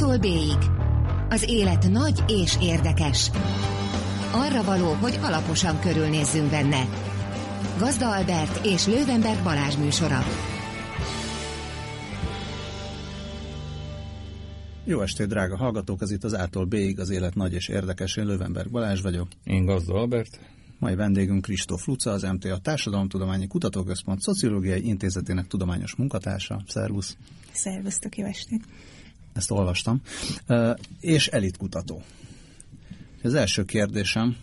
A-tól B-ig. Az élet nagy és érdekes. Arra való, hogy alaposan körülnézzünk benne. Gazda Albert és Lővenberg Balázs műsora. Jó estét, drága hallgatók! Ez itt az A-tól B-ig az élet nagy és érdekes. Én Lővenberg Balázs vagyok. Én Gazda Albert. Mai vendégünk Kristóf Luca, az MTA Társadalomtudományi Kutatóközpont Szociológiai Intézetének tudományos munkatársa. Szervusz! Szervusztok, jó estét! Ezt olvastam. És elitkutató. Az első kérdésem,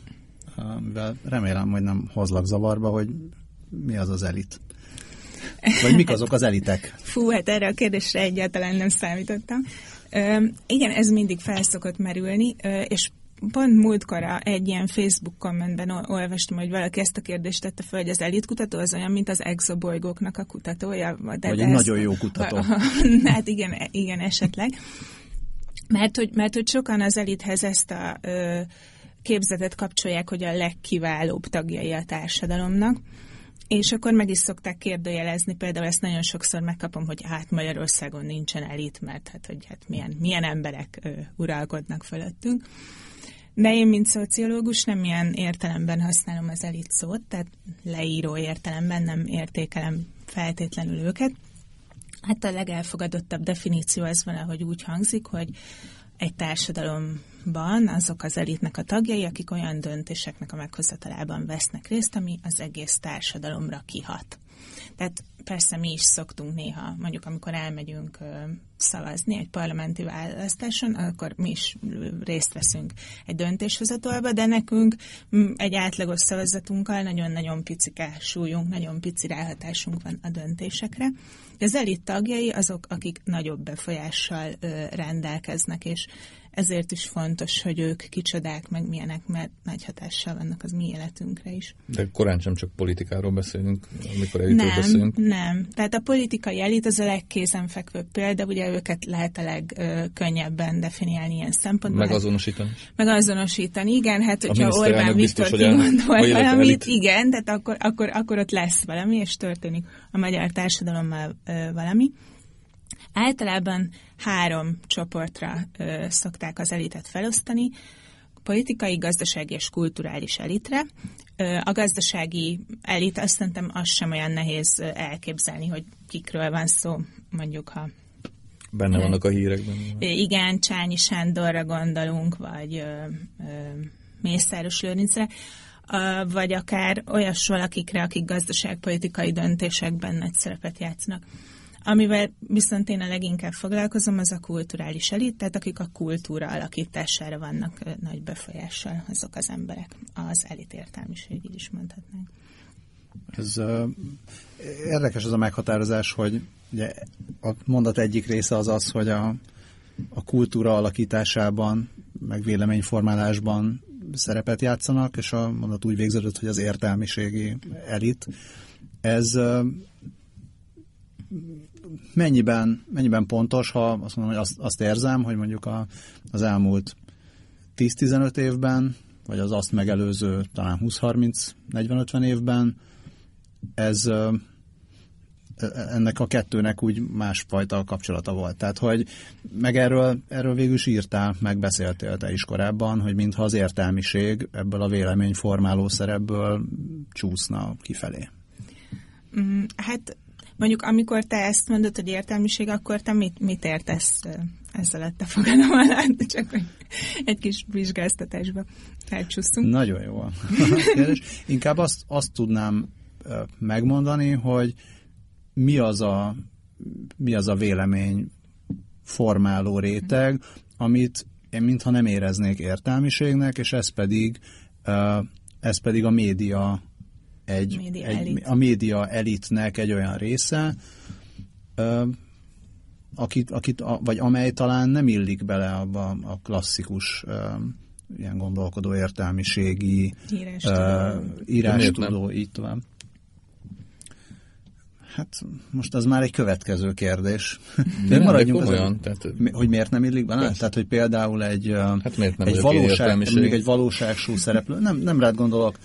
mivel remélem, hogy nem hozlak zavarba, hogy mi az az elit? Vagy mik azok az elitek? Fú, hát erre a kérdésre egyáltalán nem számítottam. Ö, igen, ez mindig felszokott merülni, ö, és pont múltkor egy ilyen Facebook kommentben olvastam, hogy valaki ezt a kérdést tette fel, hogy az elitkutató az olyan, mint az exobolygóknak a kutatója. De Vagy egy nagyon jó kutató. hát igen, igen, esetleg. Mert hogy, mert hogy sokan az elithez ezt a ö, képzetet kapcsolják, hogy a legkiválóbb tagjai a társadalomnak, és akkor meg is szokták kérdőjelezni, például ezt nagyon sokszor megkapom, hogy hát Magyarországon nincsen elit, mert hát, hogy hát milyen, milyen emberek ö, uralkodnak fölöttünk. De én, mint szociológus nem ilyen értelemben használom az elit szót, tehát leíró értelemben nem értékelem feltétlenül őket. Hát a legelfogadottabb definíció az valahogy úgy hangzik, hogy egy társadalomban azok az elitnek a tagjai, akik olyan döntéseknek a meghozatalában vesznek részt, ami az egész társadalomra kihat. Tehát persze mi is szoktunk néha, mondjuk amikor elmegyünk szavazni egy parlamenti választáson, akkor mi is részt veszünk egy döntéshozatalba, de nekünk egy átlagos szavazatunkkal nagyon-nagyon picike súlyunk, nagyon pici ráhatásunk van a döntésekre. Az elit tagjai azok, akik nagyobb befolyással rendelkeznek, és ezért is fontos, hogy ők kicsodák, meg milyenek, mert nagy hatással vannak az mi életünkre is. De korán sem csak politikáról beszélünk, amikor elitről nem, beszélünk. Nem, tehát a politikai elit az a legkézenfekvőbb példa, ugye őket lehet a legkönnyebben definiálni ilyen szempontból. Megazonosítani. Hát, megazonosítani, igen, hát hogyha Orbán Viktor kimondol valamit, igen, tehát akkor, akkor, akkor ott lesz valami, és történik a magyar társadalommal valami. Általában három csoportra ö, szokták az elitet felosztani, politikai, gazdasági és kulturális elitre. Ö, a gazdasági elit azt szerintem az sem olyan nehéz elképzelni, hogy kikről van szó, mondjuk ha Benne vannak a hírekben. Igen, Csányi Sándorra gondolunk, vagy ö, ö, Mészáros Lőrincre, vagy akár olyas valakikre, akik gazdaságpolitikai döntésekben nagy szerepet játszanak. Amivel viszont én a leginkább foglalkozom, az a kulturális elit, tehát akik a kultúra alakítására vannak nagy befolyással azok az emberek. Az elit értelmiség, így is mondhatnánk. Ez uh, érdekes az a meghatározás, hogy ugye a mondat egyik része az az, hogy a, a kultúra alakításában, meg véleményformálásban szerepet játszanak, és a mondat úgy végződött, hogy az értelmiségi elit. Ez uh, mennyiben, mennyiben pontos, ha azt mondom, hogy azt, azt érzem, hogy mondjuk a, az elmúlt 10-15 évben, vagy az azt megelőző talán 20-30-40-50 évben ez e, ennek a kettőnek úgy másfajta kapcsolata volt. Tehát, hogy meg erről, erről végül is írtál, megbeszéltél te is korábban, hogy mintha az értelmiség ebből a véleményformáló szerepből csúszna kifelé. Mm, hát Mondjuk amikor te ezt mondod, hogy értelmiség, akkor te mit, mit értesz ezzel lett a fogalom alatt, csak hogy egy kis vizsgáztatásba elcsúsztunk. Nagyon jó. Inkább azt, azt tudnám megmondani, hogy mi az a, mi az a vélemény formáló réteg, amit én mintha nem éreznék értelmiségnek, és ez pedig, ez pedig a média egy, média egy elit. a média elitnek egy olyan része, ö, akit, akit, a, vagy amely talán nem illik bele abba a klasszikus ö, ilyen gondolkodó értelmiségi írás tudó, így tovább. Hát most az már egy következő kérdés. De maradjunk az, olyan, tehát, hogy miért nem illik bele? Tehát, hogy például egy, hát egy, valóság, még egy valóságsú szereplő, nem, nem rád gondolok,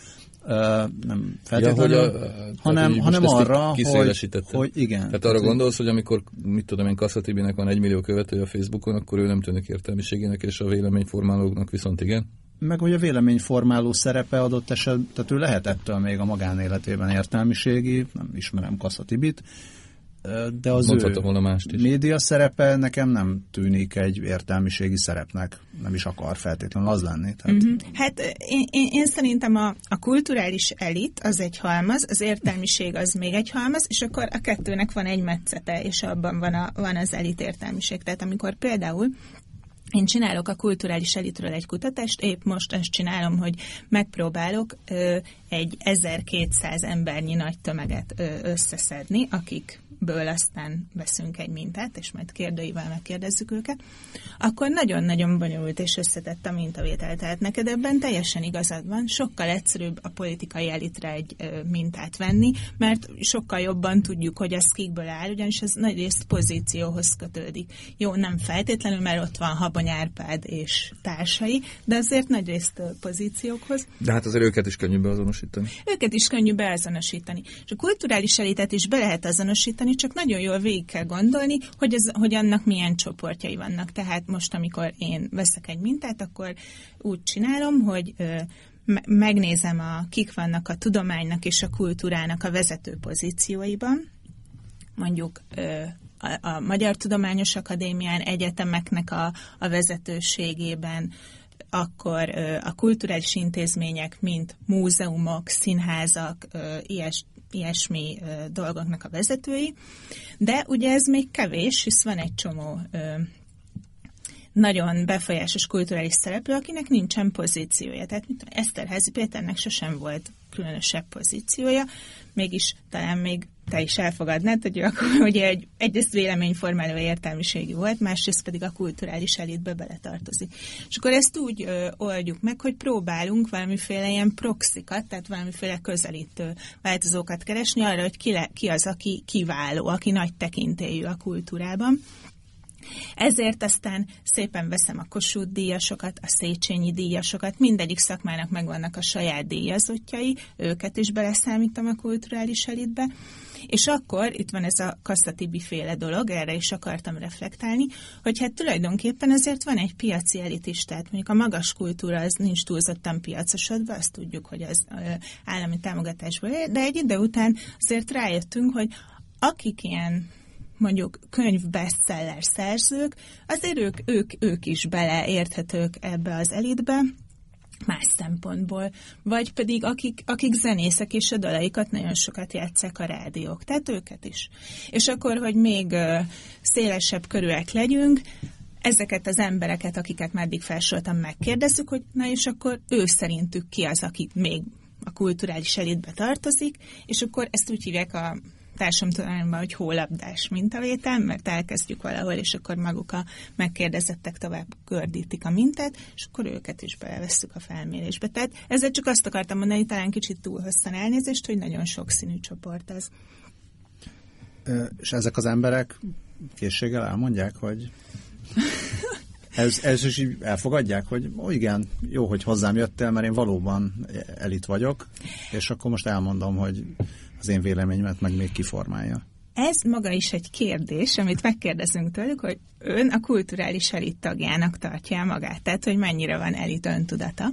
nem feltétlenül, ja, hogy a, hanem, hogy hanem arra, hogy, hogy igen. Tehát arra gondolsz, hogy amikor, mit tudom én, Kasszatibinek van egy millió követője a Facebookon, akkor ő nem tűnik értelmiségének, és a véleményformálóknak viszont igen? Meg hogy a véleményformáló szerepe adott eset, tehát ő lehet ettől még a magánéletében értelmiségi, nem ismerem Kasszatibit, de az ő volna mást is. média szerepe nekem nem tűnik egy értelmiségi szerepnek, nem is akar feltétlenül az lenni. Tehát... Uh-huh. Hát én, én, én szerintem a, a kulturális elit az egy halmaz, az értelmiség az még egy halmaz, és akkor a kettőnek van egy metszete, és abban van, a, van az elit értelmiség. Tehát amikor például én csinálok a kulturális elitről egy kutatást, épp most ezt csinálom, hogy megpróbálok ö, egy 1200 embernyi nagy tömeget ö, összeszedni, akik ből aztán veszünk egy mintát, és majd kérdőivel megkérdezzük őket, akkor nagyon-nagyon bonyolult és összetett a mintavétel. Tehát neked ebben teljesen igazad van, sokkal egyszerűbb a politikai elitre egy ö, mintát venni, mert sokkal jobban tudjuk, hogy ez kikből áll, ugyanis ez nagy részt pozícióhoz kötődik. Jó, nem feltétlenül, mert ott van Habony Árpád és társai, de azért nagy részt pozíciókhoz. De hát azért őket is könnyű beazonosítani. Őket is könnyű beazonosítani. És a kulturális elitet is be lehet azonosítani, csak nagyon jól végig kell gondolni, hogy, ez, hogy annak milyen csoportjai vannak. Tehát most, amikor én veszek egy mintát, akkor úgy csinálom, hogy megnézem, a, kik vannak a tudománynak és a kultúrának a vezető pozícióiban, mondjuk a, Magyar Tudományos Akadémián, egyetemeknek a, a vezetőségében, akkor a kulturális intézmények, mint múzeumok, színházak, ilyes, ilyesmi dolgoknak a vezetői, de ugye ez még kevés, hisz van egy csomó nagyon befolyásos kulturális szereplő, akinek nincsen pozíciója. Tehát mint Eszterházi Péternek sosem volt különösebb pozíciója, mégis talán még te is elfogadnád, hogy akkor ugye egy, egyrészt véleményformáló értelmiségi volt, másrészt pedig a kulturális elitbe beletartozik. És akkor ezt úgy ö, oldjuk meg, hogy próbálunk valamiféle ilyen proxikat, tehát valamiféle közelítő változókat keresni arra, hogy ki, le, ki az, aki kiváló, aki nagy tekintélyű a kultúrában. Ezért aztán szépen veszem a Kossuth díjasokat, a Széchenyi díjasokat, mindegyik szakmának megvannak a saját díjazottjai, őket is beleszámítom a kulturális elitbe, és akkor itt van ez a Kasztatibi féle dolog, erre is akartam reflektálni, hogy hát tulajdonképpen azért van egy piaci elit is, tehát mondjuk a magas kultúra az nincs túlzottan piacosodva, azt tudjuk, hogy az állami támogatásból de egy idő után azért rájöttünk, hogy akik ilyen mondjuk könyv bestseller szerzők, azért ők, ők, ők is beleérthetők ebbe az elitbe, más szempontból, vagy pedig akik, akik zenészek és a dalaikat nagyon sokat játszák a rádiók, tehát őket is. És akkor, hogy még szélesebb körűek legyünk, ezeket az embereket, akiket már eddig felsoroltam, megkérdezzük, hogy na és akkor ő szerintük ki az, aki még a kulturális elitbe tartozik, és akkor ezt úgy hívják a társadalomban, hogy hólabdás mintavétel, mert elkezdjük valahol, és akkor maguk a megkérdezettek tovább gördítik a mintát, és akkor őket is belevesszük a felmérésbe. Tehát ezzel csak azt akartam mondani, talán kicsit túl hosszan elnézést, hogy nagyon sokszínű csoport ez. És ezek az emberek készséggel elmondják, hogy ez, ez is így elfogadják, hogy ó, igen, jó, hogy hozzám jöttél, mert én valóban elit vagyok, és akkor most elmondom, hogy az én véleményemet meg még kiformálja. Ez maga is egy kérdés, amit megkérdezünk tőlük, hogy ön a kulturális elit tagjának tartja magát, tehát hogy mennyire van elit öntudata.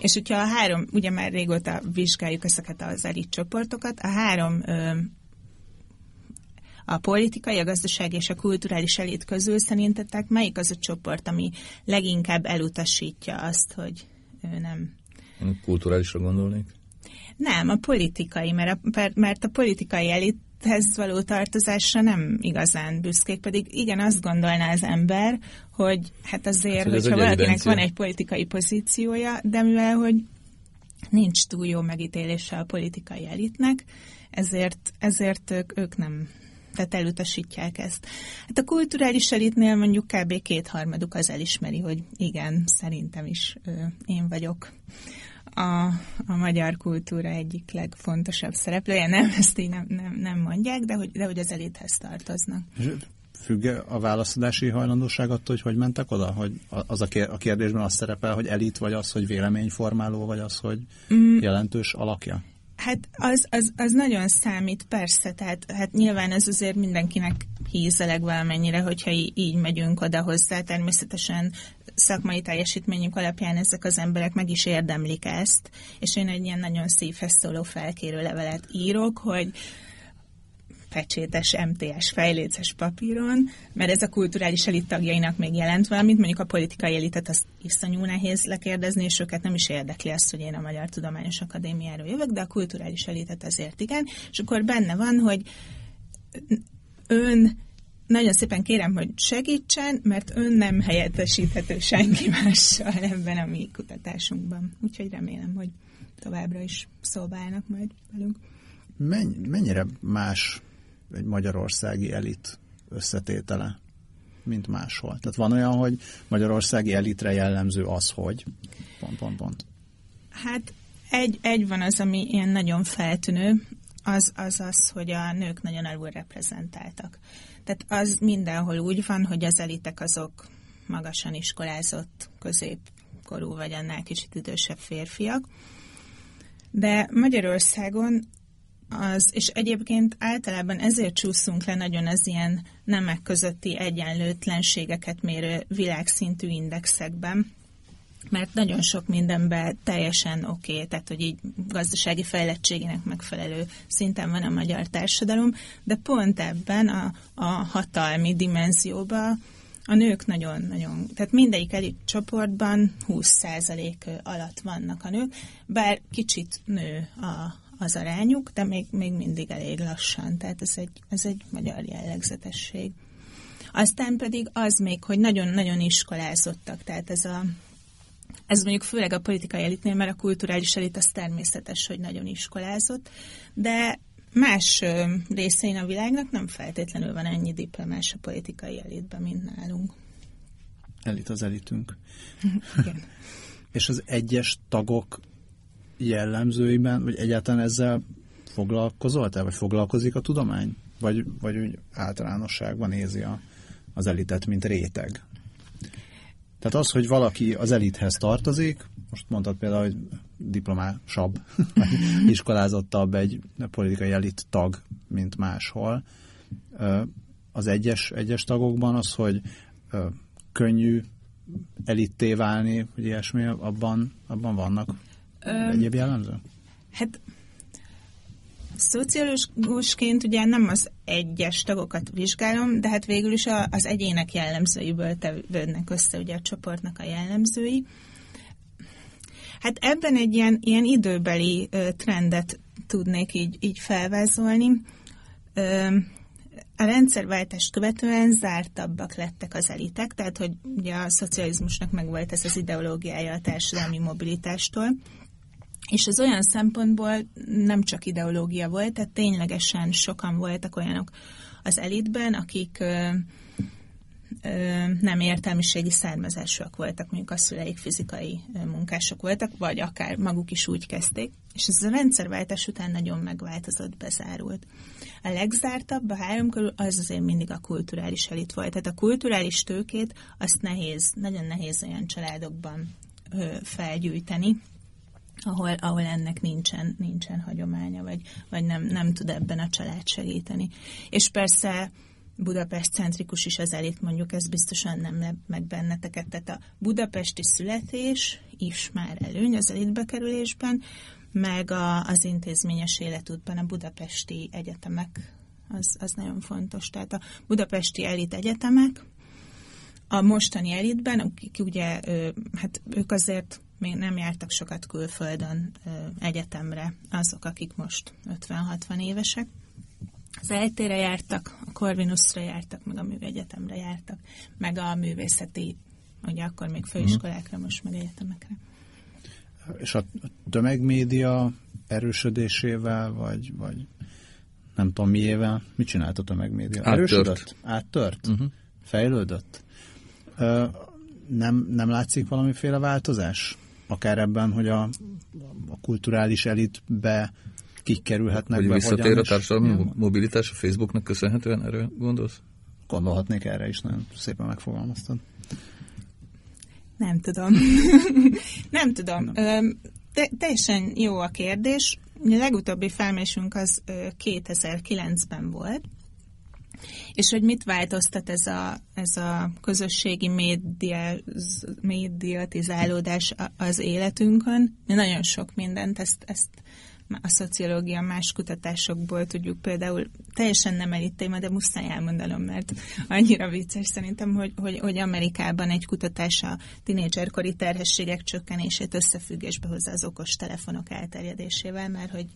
És hogyha a három, ugye már régóta vizsgáljuk ezeket az elit csoportokat, a három ö, a politikai, a gazdaság és a kulturális elit közül szerintetek melyik az a csoport, ami leginkább elutasítja azt, hogy ő nem... Kulturálisra gondolnék? Nem, a politikai, mert a, mert a politikai elithez való tartozásra nem igazán büszkék, pedig igen, azt gondolná az ember, hogy hát azért, hát, hogyha valakinek evidencia. van egy politikai pozíciója, de mivel, hogy nincs túl jó megítélése a politikai elitnek, ezért, ezért ők, ők nem tehát elutasítják ezt. Hát a kulturális elitnél mondjuk kb. kétharmaduk az elismeri, hogy igen, szerintem is ö, én vagyok a, a magyar kultúra egyik legfontosabb szereplője. Nem, ezt így nem, nem, nem mondják, de hogy, de hogy az elithez tartoznak. függ a válaszadási hajlandóság attól, hogy hogy mentek oda? Hogy az a, kér, a kérdésben az szerepel, hogy elit vagy az, hogy véleményformáló, vagy az, hogy mm. jelentős alakja? Hát az, az, az nagyon számít, persze, tehát hát nyilván ez azért mindenkinek hízeleg valamennyire, hogyha így megyünk oda hozzá. Természetesen szakmai teljesítményünk alapján ezek az emberek meg is érdemlik ezt, és én egy ilyen nagyon szívhez szóló felkérő levelet írok, hogy pecsétes, MTS, fejléces papíron, mert ez a kulturális elit tagjainak még jelent valamit, mondjuk a politikai elitet az iszonyú nehéz lekérdezni, és őket nem is érdekli azt, hogy én a Magyar Tudományos Akadémiáról jövök, de a kulturális elitet azért igen, és akkor benne van, hogy ön nagyon szépen kérem, hogy segítsen, mert ön nem helyettesíthető senki mással ebben a mi kutatásunkban. Úgyhogy remélem, hogy továbbra is szolgálnak majd velünk. Mennyire más egy magyarországi elit összetétele, mint máshol. Tehát van olyan, hogy magyarországi elitre jellemző az, hogy pont, pont, pont. Hát egy, egy van az, ami ilyen nagyon feltűnő, az, az az, hogy a nők nagyon alul reprezentáltak. Tehát az mindenhol úgy van, hogy az elitek azok magasan iskolázott, középkorú vagy annál kicsit idősebb férfiak. De Magyarországon az, és egyébként általában ezért csúszunk le nagyon az ilyen nemek közötti egyenlőtlenségeket mérő világszintű indexekben, mert nagyon sok mindenben teljesen oké, okay, tehát hogy így gazdasági fejlettségének megfelelő szinten van a magyar társadalom, de pont ebben a, a hatalmi dimenzióban a nők nagyon-nagyon, tehát mindegyik elit csoportban 20% alatt vannak a nők, bár kicsit nő a, az arányuk, de még, még mindig elég lassan, tehát ez egy, ez egy magyar jellegzetesség. Aztán pedig az még, hogy nagyon-nagyon iskolázottak, tehát ez a ez mondjuk főleg a politikai elitnél, mert a kulturális elit az természetes, hogy nagyon iskolázott, de más részein a világnak nem feltétlenül van ennyi diplomás a politikai elitben, mint nálunk. Elit az elitünk. Igen. És az egyes tagok jellemzőiben, vagy egyáltalán ezzel foglalkozol-te, vagy foglalkozik a tudomány? Vagy, vagy úgy általánosságban nézi a, az elitet, mint réteg? Tehát az, hogy valaki az elithez tartozik, most mondtad például, hogy diplomásabb, iskolázottabb egy politikai elit tag, mint máshol. Az egyes, egyes tagokban az, hogy könnyű elitté válni, hogy ilyesmi, abban, abban vannak egyéb jellemző? Hát Szociológusként ugye nem az egyes tagokat vizsgálom, de hát végül is az egyének jellemzőiből tevődnek össze ugye a csoportnak a jellemzői. Hát ebben egy ilyen, ilyen időbeli trendet tudnék így, így felvázolni. A rendszerváltást követően zártabbak lettek az elitek, tehát hogy ugye a szocializmusnak megvolt ez az ideológiája a társadalmi mobilitástól, és ez olyan szempontból nem csak ideológia volt, tehát ténylegesen sokan voltak olyanok az elitben, akik ö, ö, nem értelmiségi származásúak voltak, mondjuk a szüleik fizikai munkások voltak, vagy akár maguk is úgy kezdték. És ez a rendszerváltás után nagyon megváltozott, bezárult. A legzártabb a három körül az azért mindig a kulturális elit volt. Tehát a kulturális tőkét azt nehéz, nagyon nehéz olyan családokban ö, felgyűjteni, ahol, ahol ennek nincsen, nincsen hagyománya, vagy, vagy nem, nem tud ebben a család segíteni. És persze Budapest centrikus is az elit, mondjuk ez biztosan nem lep meg benneteket. Tehát a budapesti születés is már előny az elitbekerülésben, meg a, az intézményes életútban a budapesti egyetemek az, az nagyon fontos. Tehát a budapesti elit egyetemek, a mostani elitben, akik ugye, hát ők azért még nem jártak sokat külföldön egyetemre azok, akik most 50-60 évesek. Az eltére jártak, a Corvinusra jártak, meg a műegyetemre jártak, meg a művészeti, ugye akkor még főiskolákra, most meg egyetemekre. És a tömegmédia erősödésével, vagy, vagy nem tudom miével, mit csinált a tömegmédia? Erősödött? Áttört? Uh-huh. Fejlődött? Ö, nem, nem látszik valamiféle változás? Akár ebben, hogy a, a kulturális elitbe kik kerülhetnek hogy be. visszatér a társadalmi mobilitás a Facebooknak köszönhetően, erről gondolsz? Gondolhatnék erre is, nagyon szépen megfogalmaztad. Nem tudom. nem tudom. Nem. Te, teljesen jó a kérdés. A legutóbbi felmésünk az 2009-ben volt, és hogy mit változtat ez a, ez a közösségi média, médiatizálódás az életünkön? Nagyon sok mindent, ezt, ezt a szociológia más kutatásokból tudjuk például, teljesen nem elit téma, de muszáj elmondanom, mert annyira vicces szerintem, hogy, hogy, hogy Amerikában egy kutatás a tinédzserkori terhességek csökkenését összefüggésbe hozza az okos telefonok elterjedésével, mert hogy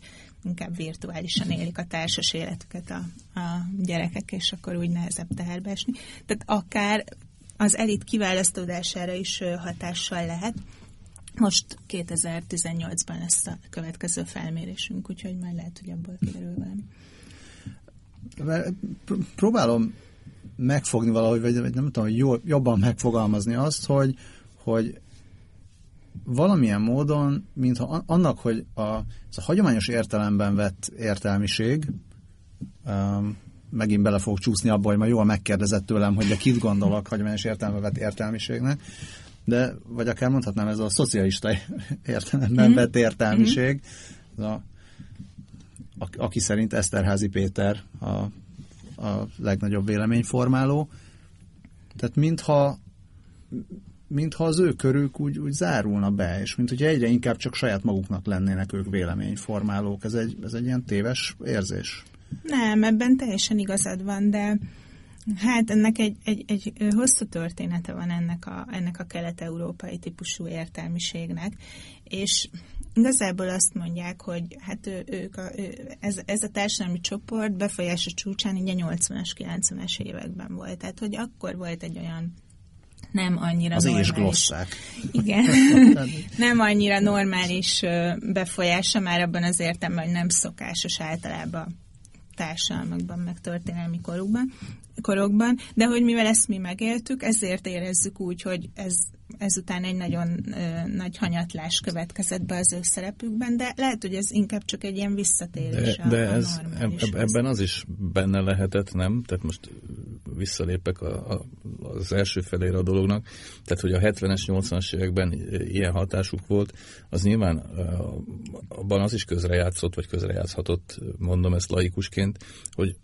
inkább virtuálisan élik a társas életüket a, a gyerekek, és akkor úgy nehezebb teherbe esni. Tehát akár az elit kiválasztódására is hatással lehet. Most 2018-ban lesz a következő felmérésünk, úgyhogy majd lehet, hogy abból kiderül valami. Próbálom megfogni valahogy, vagy nem tudom, jobban megfogalmazni azt, hogy, hogy valamilyen módon, mintha annak, hogy a, ez a hagyományos értelemben vett értelmiség, um, megint bele fogok csúszni abba, hogy ma jól megkérdezett tőlem, hogy de kit gondolok hagyományos értelemben vett értelmiségnek, de, vagy akár mondhatnám, ez a szocialista értelemben mm-hmm. vett értelmiség, mm-hmm. a, a, aki szerint Eszterházi Péter a, a legnagyobb véleményformáló. Tehát mintha mintha az ő körük úgy, úgy zárulna be, és mint hogy egyre inkább csak saját maguknak lennének ők véleményformálók. Ez egy, ez egy ilyen téves érzés. Nem, ebben teljesen igazad van, de hát ennek egy, egy, egy hosszú története van ennek a, ennek a kelet-európai típusú értelmiségnek, és igazából azt mondják, hogy hát ő, ők a, ő, ez, ez a társadalmi csoport befolyása csúcsán így a 80-as, 90-es években volt. Tehát, hogy akkor volt egy olyan nem annyira az normális. glosszák. Igen. nem annyira normális befolyása, már abban az értelemben, hogy nem szokásos általában társadalmakban, meg történelmi korukban, korokban, de hogy mivel ezt mi megéltük, ezért érezzük úgy, hogy ez ezután egy nagyon ö, nagy hanyatlás következett be az ő szerepükben, de lehet, hogy ez inkább csak egy ilyen visszatérés. De, a, de a ez, eb, ebben az is benne lehetett, nem? Tehát most visszalépek a, a, az első felére a dolognak. Tehát, hogy a 70-es, 80-as években ilyen hatásuk volt, az nyilván abban az is közrejátszott, vagy közrejátszhatott, mondom ezt laikusként, hogy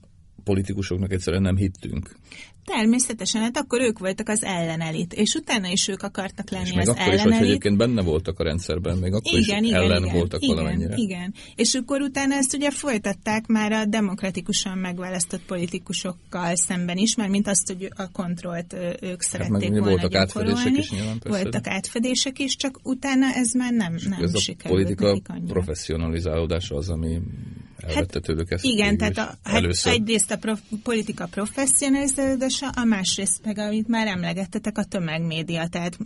politikusoknak egyszerűen nem hittünk. Természetesen, hát akkor ők voltak az ellenelit, és utána is ők akartak lenni és még az akkor ellenelit. is, hogy egyébként benne voltak a rendszerben, még akkor igen, is igen, ellen igen, voltak igen, valamennyire. Igen, és akkor utána ezt ugye folytatták már a demokratikusan megválasztott politikusokkal szemben is, mert mint azt, hogy a kontrollt ők hát szerették volna voltak átfedések is nyilván, persze. Voltak átfedések is, csak utána ez már nem, nem ez sikerült. a politika professzionalizálódása az, ami elvette hát, tőlük ezt. Igen, tehát a, hát egyrészt a prof, politika professzionalizálása, a másrészt meg, amit már emlegettetek, a tömegmédia. Tehát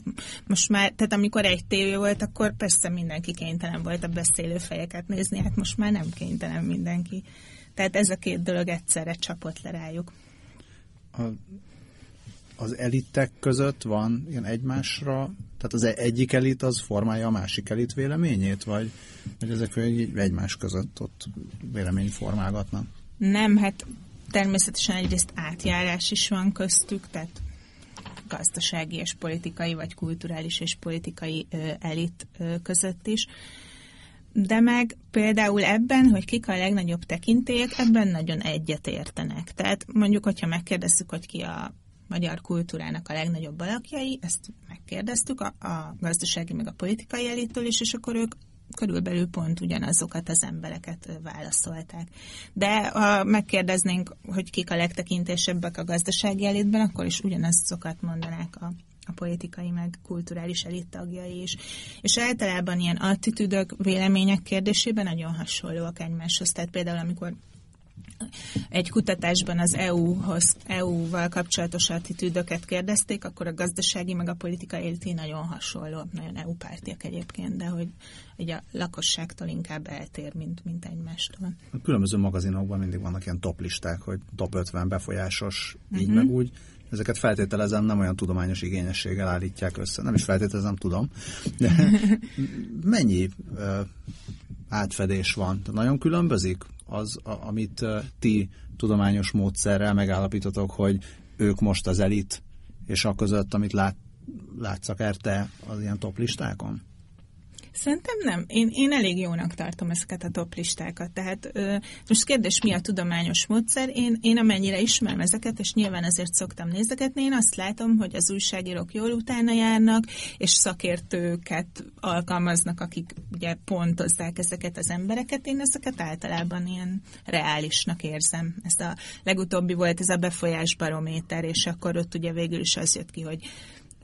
most már, tehát amikor egy tévé volt, akkor persze mindenki kénytelen volt a beszélő fejeket nézni, hát most már nem kénytelen mindenki. Tehát ez a két dolog egyszerre csapott le rájuk. A, az elitek között van ilyen egymásra tehát az egyik elit az formálja a másik elit véleményét, vagy, vagy ezek egymás között ott vélemény formálgatnak? Nem, hát természetesen egyrészt átjárás is van köztük, tehát gazdasági és politikai, vagy kulturális és politikai ö, elit ö, között is. De meg például ebben, hogy kik a legnagyobb tekintélyek, ebben nagyon egyet értenek. Tehát mondjuk, hogyha megkérdezzük, hogy ki a magyar kultúrának a legnagyobb alakjai, ezt megkérdeztük a, a gazdasági meg a politikai elittől is, és akkor ők körülbelül pont ugyanazokat az embereket válaszolták. De ha megkérdeznénk, hogy kik a legtekintésebbek a gazdasági elitben, akkor is ugyanazokat mondanák a, a politikai meg kulturális elit tagjai is. És általában ilyen attitűdök, vélemények kérdésében nagyon hasonlóak egymáshoz. Tehát például, amikor egy kutatásban az EU-hoz, EU-val kapcsolatos attitűdöket kérdezték, akkor a gazdasági meg a politikai életi nagyon hasonló, nagyon EU-pártiak egyébként, de hogy, hogy a lakosságtól inkább eltér, mint, mint egymástól. A különböző magazinokban mindig vannak ilyen top listák, hogy top 50 befolyásos, uh-huh. így mhm. meg úgy. Ezeket feltételezem nem olyan tudományos igényességgel állítják össze. Nem is feltételezem, tudom. De mennyi uh, átfedés van? Nagyon különbözik? Az, amit ti tudományos módszerrel megállapítotok, hogy ők most az elit, és a között, amit lát, látsz akár te az ilyen top listákon? Szerintem nem. Én, én elég jónak tartom ezeket a top listákat. Tehát ö, most kérdés, mi a tudományos módszer? Én, én amennyire ismerem ezeket, és nyilván azért szoktam nézegetni, én azt látom, hogy az újságírók jól utána járnak, és szakértőket alkalmaznak, akik ugye pontozzák ezeket az embereket. Én ezeket általában ilyen reálisnak érzem. Ez a legutóbbi volt ez a befolyásbarométer, és akkor ott ugye végül is az jött ki, hogy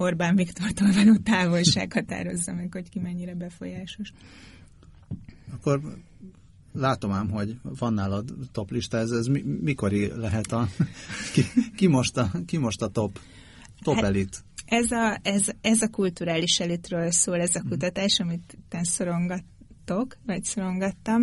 Orbán Viktortól való távolság határozza meg, hogy ki mennyire befolyásos. Akkor látom ám, hogy van nálad top lista, ez, ez mikori lehet a, ki, ki, most a, ki most a top, top hát, elit? Ez a, ez, ez a kulturális elitről szól ez a mhm. kutatás, amit szorongattok, vagy szorongattam,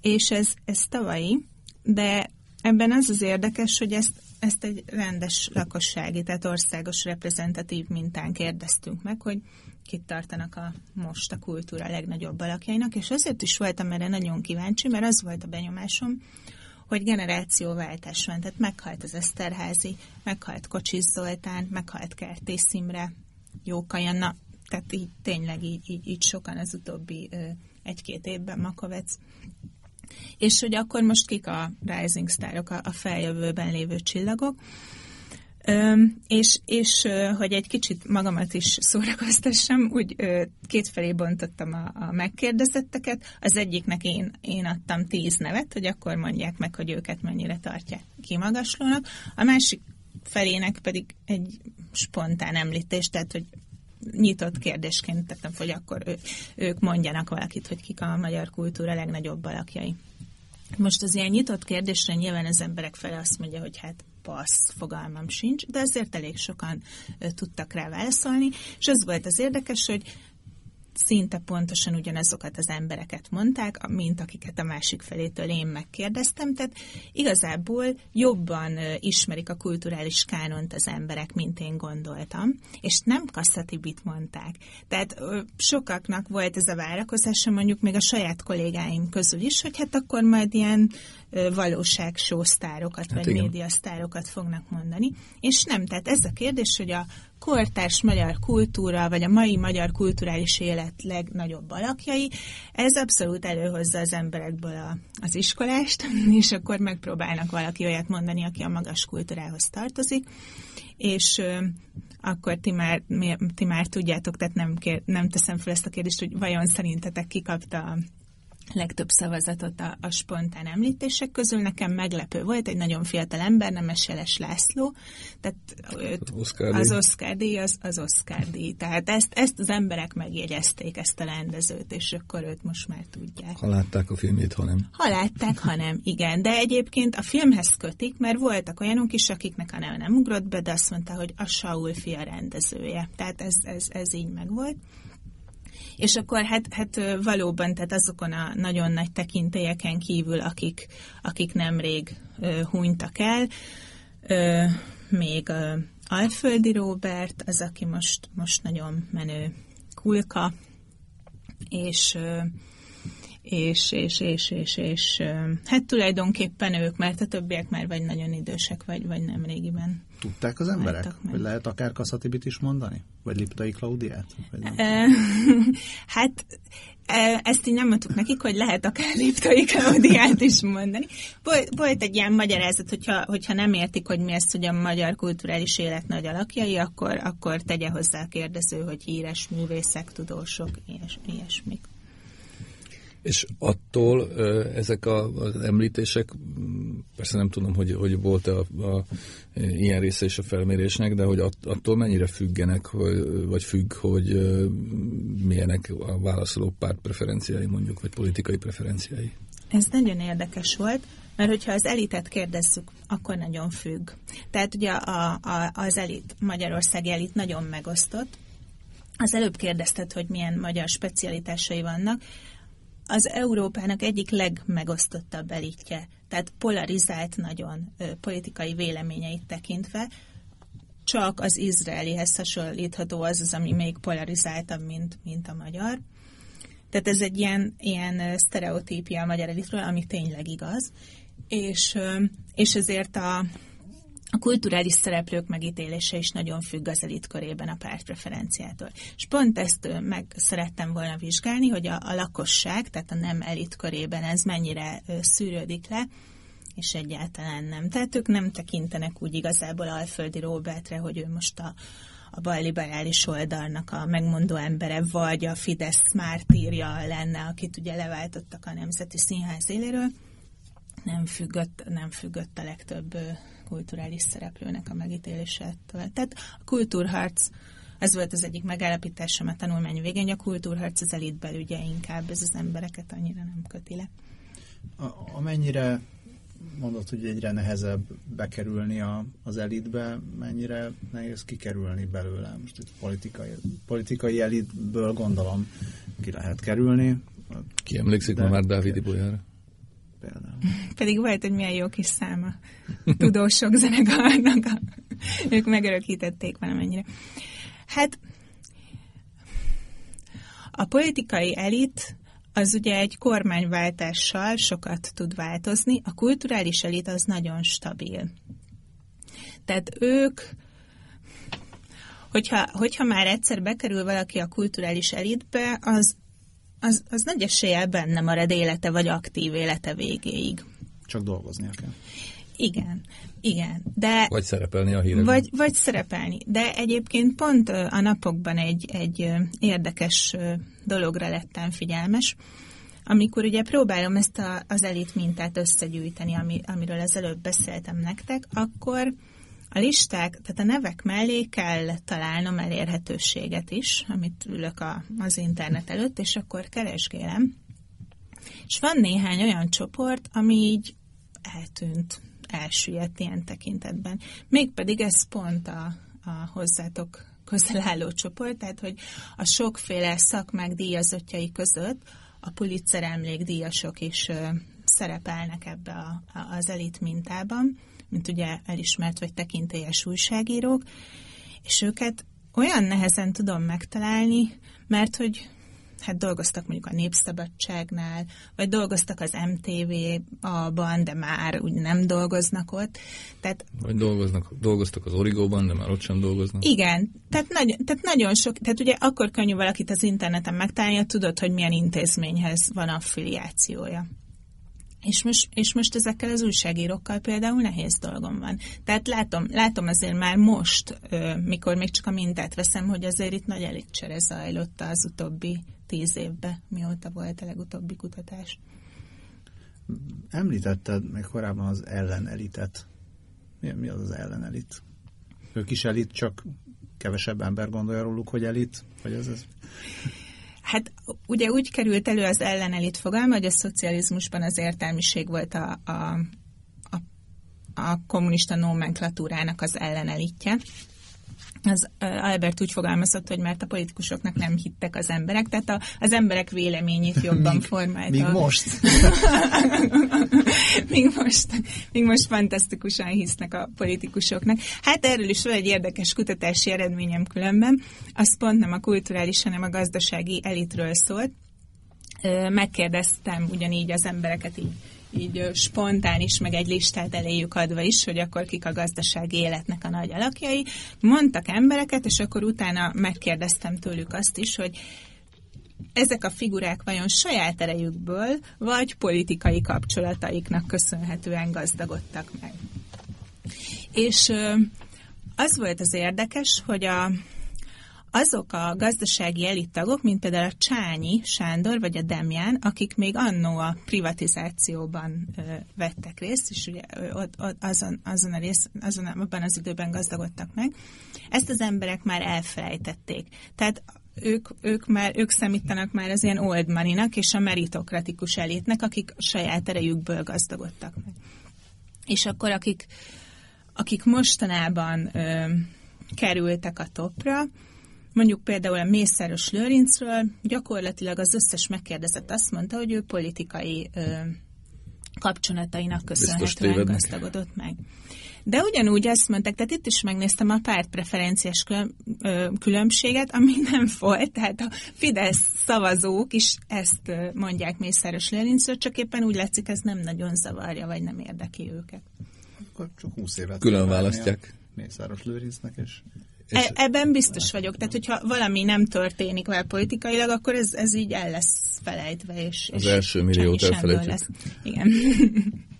és ez, ez tavalyi, de ebben az az érdekes, hogy ezt ezt egy rendes lakossági, tehát országos reprezentatív mintán kérdeztünk meg, hogy kit tartanak a most a kultúra legnagyobb alakjainak, és azért is voltam erre nagyon kíváncsi, mert az volt a benyomásom, hogy generációváltás van, tehát meghalt az Eszterházi, meghalt Kocsis Zoltán, meghalt Kertész Imre, Jóka Janna, tehát így tényleg így, így, így sokan az utóbbi egy-két évben Makovec és hogy akkor most kik a rising sztárok, a, a feljövőben lévő csillagok. Ö, és, és hogy egy kicsit magamat is szórakoztassam, úgy ö, kétfelé bontottam a, a megkérdezetteket. Az egyiknek én, én adtam tíz nevet, hogy akkor mondják meg, hogy őket mennyire tartják kimagaslónak. A másik felének pedig egy spontán említés, tehát hogy nyitott kérdésként tettem, hogy akkor ő, ők mondjanak valakit, hogy kik a magyar kultúra legnagyobb alakjai. Most az ilyen nyitott kérdésre nyilván az emberek fele azt mondja, hogy hát passz, fogalmam sincs, de azért elég sokan tudtak rá válaszolni, és az volt az érdekes, hogy szinte pontosan ugyanazokat az embereket mondták, mint akiket a másik felétől én megkérdeztem, tehát igazából jobban ismerik a kulturális kánont az emberek, mint én gondoltam, és nem kasszatibit mondták. Tehát sokaknak volt ez a várakozása, mondjuk még a saját kollégáim közül is, hogy hát akkor majd ilyen valóságsósztárokat, hát vagy igen. médiasztárokat fognak mondani, és nem, tehát ez a kérdés, hogy a kortárs magyar kultúra, vagy a mai magyar kulturális élet legnagyobb alakjai, ez abszolút előhozza az emberekből a, az iskolást, és akkor megpróbálnak valaki olyat mondani, aki a magas kultúrához tartozik, és akkor ti már, mi, ti már tudjátok, tehát nem, kér, nem teszem fel ezt a kérdést, hogy vajon szerintetek kikapta legtöbb szavazatot a, a spontán említések közül. Nekem meglepő volt, egy nagyon fiatal ember, nem Eseles László, tehát Oscar az Oscar díj az, az Oscar díj. Tehát ezt, ezt az emberek megjegyezték, ezt a rendezőt, és akkor őt most már tudják. Ha látták a filmét, ha nem. Ha látták, ha nem, igen. De egyébként a filmhez kötik, mert voltak olyanok is, akiknek a neve nem ugrott be, de azt mondta, hogy a Saul fia rendezője. Tehát ez, ez, ez így megvolt. És akkor hát, hát valóban, tehát azokon a nagyon nagy tekintélyeken kívül, akik, akik nemrég uh, hunytak el, uh, még uh, Alföldi Róbert, az, aki most, most nagyon menő kulka, és uh, és, és, és, és, és hát tulajdonképpen ők, mert a többiek már vagy nagyon idősek, vagy, vagy nem régiben. Tudták az emberek, hogy lehet akár Kaszatibit is mondani? Vagy Liptai Klaudiát? Vagy nem? hát ezt így nem mondtuk nekik, hogy lehet akár Liptai Klaudiát is mondani. Volt, volt egy ilyen magyarázat, hogyha, hogyha nem értik, hogy mi ezt, hogy a magyar kulturális élet nagy alakjai, akkor, akkor tegye hozzá a kérdező, hogy híres művészek, tudósok, ilyes, ilyesmik. És attól ezek az említések, persze nem tudom, hogy, hogy volt a, a, ilyen része is a felmérésnek, de hogy attól mennyire függenek, vagy, vagy függ, hogy milyenek a válaszoló párt preferenciái mondjuk, vagy politikai preferenciái? Ez nagyon érdekes volt, mert hogyha az elitet kérdezzük, akkor nagyon függ. Tehát ugye a, a, az elit, Magyarországi elit nagyon megosztott. Az előbb kérdezted, hogy milyen magyar specialitásai vannak az Európának egyik legmegosztottabb elitje, tehát polarizált nagyon politikai véleményeit tekintve, csak az izraelihez hasonlítható az az, ami még polarizáltabb, mint, mint a magyar. Tehát ez egy ilyen, ilyen sztereotípia a magyar elitről, ami tényleg igaz. És, és ezért a, a kulturális szereplők megítélése is nagyon függ az elit körében a pártpreferenciától. És pont ezt meg szerettem volna vizsgálni, hogy a, a lakosság, tehát a nem elit körében ez mennyire szűrődik le, és egyáltalán nem. Tehát ők nem tekintenek úgy igazából Alföldi Robertre, hogy ő most a, a balliberális oldalnak a megmondó embere, vagy a Fidesz mártírja lenne, akit ugye leváltottak a Nemzeti Színház éléről. Nem függött, nem függött a legtöbb kulturális szereplőnek a megítélésétől. Tehát a kultúrharc, ez volt az egyik megállapításom a tanulmány végén, hogy a kultúrharc az elitbel ugye inkább, ez az embereket annyira nem köti le. A, amennyire mondod, hogy egyre nehezebb bekerülni a, az elitbe, mennyire nehéz kikerülni belőle. Most itt politikai, politikai elitből gondolom ki lehet kerülni. Ki emlékszik ma már Dávidi Bolyára? Például. Pedig volt egy milyen jó kis száma tudósok zenekarnak. Ők megörökítették valamennyire. Hát a politikai elit az ugye egy kormányváltással sokat tud változni, a kulturális elit az nagyon stabil. Tehát ők, hogyha, hogyha már egyszer bekerül valaki a kulturális elitbe, az, az, az nagy eséllyel benne marad élete vagy aktív élete végéig. Csak dolgoznia kell. Igen, igen. De, vagy szerepelni a hírekben. Vagy, vagy szerepelni. De egyébként pont a napokban egy, egy érdekes dologra lettem figyelmes, amikor ugye próbálom ezt a, az elit mintát összegyűjteni, ami, amiről az előbb beszéltem nektek, akkor a listák, tehát a nevek mellé kell találnom elérhetőséget is, amit ülök a, az internet előtt, és akkor keresgélem. És van néhány olyan csoport, ami így eltűnt, elsüllyedt ilyen tekintetben. Mégpedig ez pont a, a hozzátok közel álló csoport, tehát hogy a sokféle szakmák díjazottjai között a Pulitzer emlékdíjasok is ö, szerepelnek ebbe a, a, az elit mintában, mint ugye elismert vagy tekintélyes újságírók, és őket olyan nehezen tudom megtalálni, mert hogy hát dolgoztak mondjuk a Népszabadságnál, vagy dolgoztak az MTV-ban, de már úgy nem dolgoznak ott. Tehát, vagy dolgoznak, dolgoztak az Origóban, de már ott sem dolgoznak. Igen, tehát, nagy, tehát nagyon sok, tehát ugye akkor könnyű valakit az interneten megtalálni, tudod, hogy milyen intézményhez van affiliációja. És most, és most ezekkel az újságírókkal például nehéz dolgom van. Tehát látom, látom azért már most, mikor még csak a mintát veszem, hogy azért itt nagy elitcsere zajlott az utóbbi tíz évben, mióta volt a legutóbbi kutatás. Említetted még korábban az ellenelitet. Mi, mi az az ellenelit? Ők is elit, csak kevesebb ember gondolja róluk, hogy elit? Vagy ez, ez? Hát ugye úgy került elő az ellenelit fogalma, hogy a szocializmusban az értelmiség volt a, a, a, a kommunista nomenklatúrának az ellenelitje az Albert úgy fogalmazott, hogy mert a politikusoknak nem hittek az emberek, tehát a, az emberek véleményét jobban míg, formálta. Míg most. míg most. Míg most fantasztikusan hisznek a politikusoknak. Hát erről is van egy érdekes kutatási eredményem különben. Az pont nem a kulturális, hanem a gazdasági elitről szólt. Megkérdeztem ugyanígy az embereket így így spontán is, meg egy listát eléjük adva is, hogy akkor kik a gazdasági életnek a nagy alakjai. Mondtak embereket, és akkor utána megkérdeztem tőlük azt is, hogy ezek a figurák vajon saját erejükből, vagy politikai kapcsolataiknak köszönhetően gazdagodtak meg. És az volt az érdekes, hogy a, azok a gazdasági elittagok, mint például a Csányi Sándor vagy a Demján, akik még annó a privatizációban ö, vettek részt, és ugye ott, ott azon, azon a rész, azon, abban az időben gazdagodtak meg, ezt az emberek már elfelejtették. Tehát ők, ők, már, ők számítanak már az ilyen old money-nak és a meritokratikus elitnek, akik saját erejükből gazdagodtak meg. És akkor akik, akik mostanában ö, kerültek a topra, Mondjuk például a Mészáros Lőrincről gyakorlatilag az összes megkérdezett azt mondta, hogy ő politikai ö, kapcsolatainak köszönhetően gazdagodott meg. De ugyanúgy azt mondták, tehát itt is megnéztem a pártpreferenciás különbséget, ami nem volt, tehát a Fidesz szavazók is ezt mondják Mészáros Lőrincről, csak éppen úgy látszik, ez nem nagyon zavarja, vagy nem érdekli őket. akkor csak 20 évet külön választják. Mészáros Lőrincnek, és E, ebben biztos vagyok. Tehát, hogyha valami nem történik vele politikailag, akkor ez, ez így el lesz felejtve. És, Az és első milliót elfelejtjük. Lesz. Igen.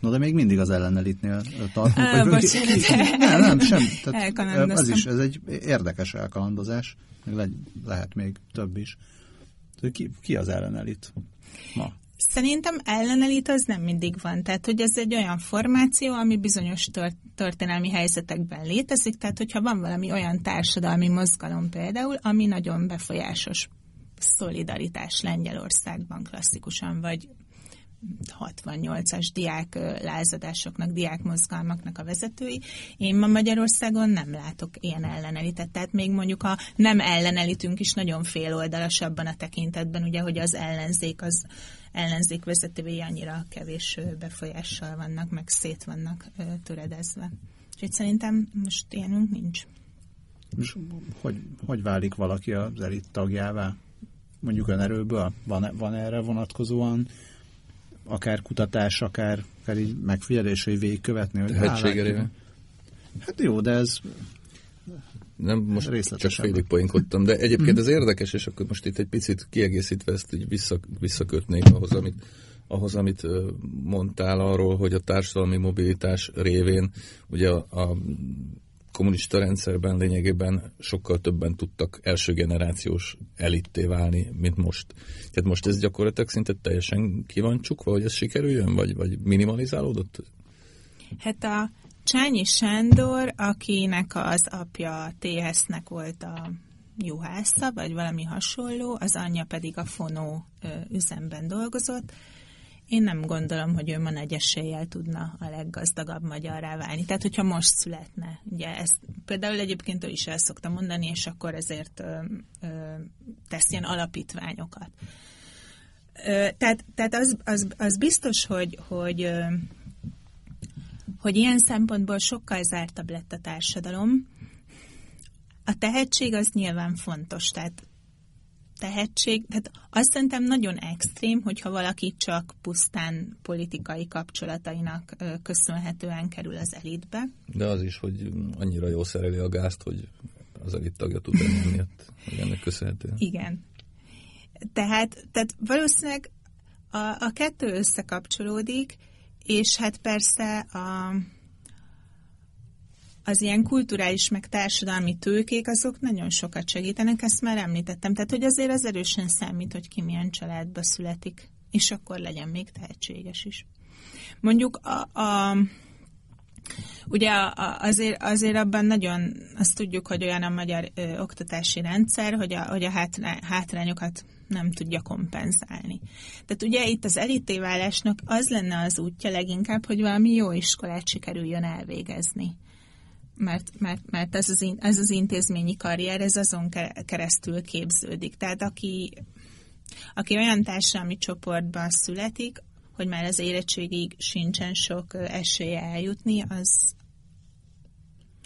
No, de még mindig az ellenelitnél tartunk. Á, vagy, bocsánat. nem, nem, sem. Tehát ez is, ez egy érdekes elkalandozás, meg le, lehet még több is. Ki, ki az ellenelit ma? Szerintem ellenelit az nem mindig van. Tehát, hogy ez egy olyan formáció, ami bizonyos tört, történelmi helyzetekben létezik. Tehát, hogyha van valami olyan társadalmi mozgalom például, ami nagyon befolyásos szolidaritás Lengyelországban klasszikusan, vagy 68-as diák lázadásoknak, diákmozgalmaknak a vezetői. Én ma Magyarországon nem látok ilyen ellenelitet. Tehát még mondjuk a nem ellenelitünk is nagyon féloldalas abban a tekintetben, ugye, hogy az ellenzék az ellenzék vezetői annyira kevés befolyással vannak, meg szét vannak töredezve. Úgyhogy szerintem most ilyenünk nincs. És hogy, hogy válik valaki az elit tagjává? Mondjuk önerőből? Van, van erre vonatkozóan akár kutatás, akár, akár így megfigyelés, hogy végigkövetni? Hogy? Hát jó, de ez nem most csak félig poénkodtam, de egyébként ez érdekes, és akkor most itt egy picit kiegészítve ezt így vissza, visszakötnék ahhoz, amit, ahhoz, amit mondtál arról, hogy a társadalmi mobilitás révén ugye a, a kommunista rendszerben lényegében sokkal többen tudtak első generációs elitté válni, mint most. Tehát most ez gyakorlatilag szinte teljesen ki van csukva, hogy ez sikerüljön, vagy, vagy minimalizálódott? Hát a Csányi Sándor, akinek az apja TS-nek volt a juhásza, vagy valami hasonló, az anyja pedig a fonó üzemben dolgozott, én nem gondolom, hogy ő ma nagy eséllyel tudna a leggazdagabb magyarrá válni. Tehát, hogyha most születne. Ugye ezt például egyébként ő is el szokta mondani, és akkor ezért ö, ö, tesz ilyen alapítványokat. Ö, tehát tehát az, az, az biztos, hogy, hogy, ö, hogy ilyen szempontból sokkal zártabb lett a társadalom. A tehetség az nyilván fontos, tehát tehetség, tehát azt szerintem nagyon extrém, hogyha valaki csak pusztán politikai kapcsolatainak köszönhetően kerül az elitbe. De az is, hogy annyira jól szereli a gázt, hogy az elit tagja tud lenni miatt, hogy ennek köszönhetően. Igen. Tehát, tehát valószínűleg a, a kettő összekapcsolódik, és hát persze a, az ilyen kulturális meg társadalmi tőkék, azok nagyon sokat segítenek, ezt már említettem. Tehát, hogy azért az erősen számít, hogy ki milyen családba születik, és akkor legyen még tehetséges is. Mondjuk a, a Ugye azért, azért abban nagyon azt tudjuk, hogy olyan a magyar ö, oktatási rendszer, hogy a, hogy a hátrányokat nem tudja kompenzálni. Tehát ugye itt az elítéválásnak az lenne az útja leginkább, hogy valami jó iskolát sikerüljön elvégezni mert, mert, mert ez, az, ez az intézményi karrier, ez azon keresztül képződik. Tehát aki, aki olyan társadalmi csoportban születik, hogy már az érettségig sincsen sok esélye eljutni, az,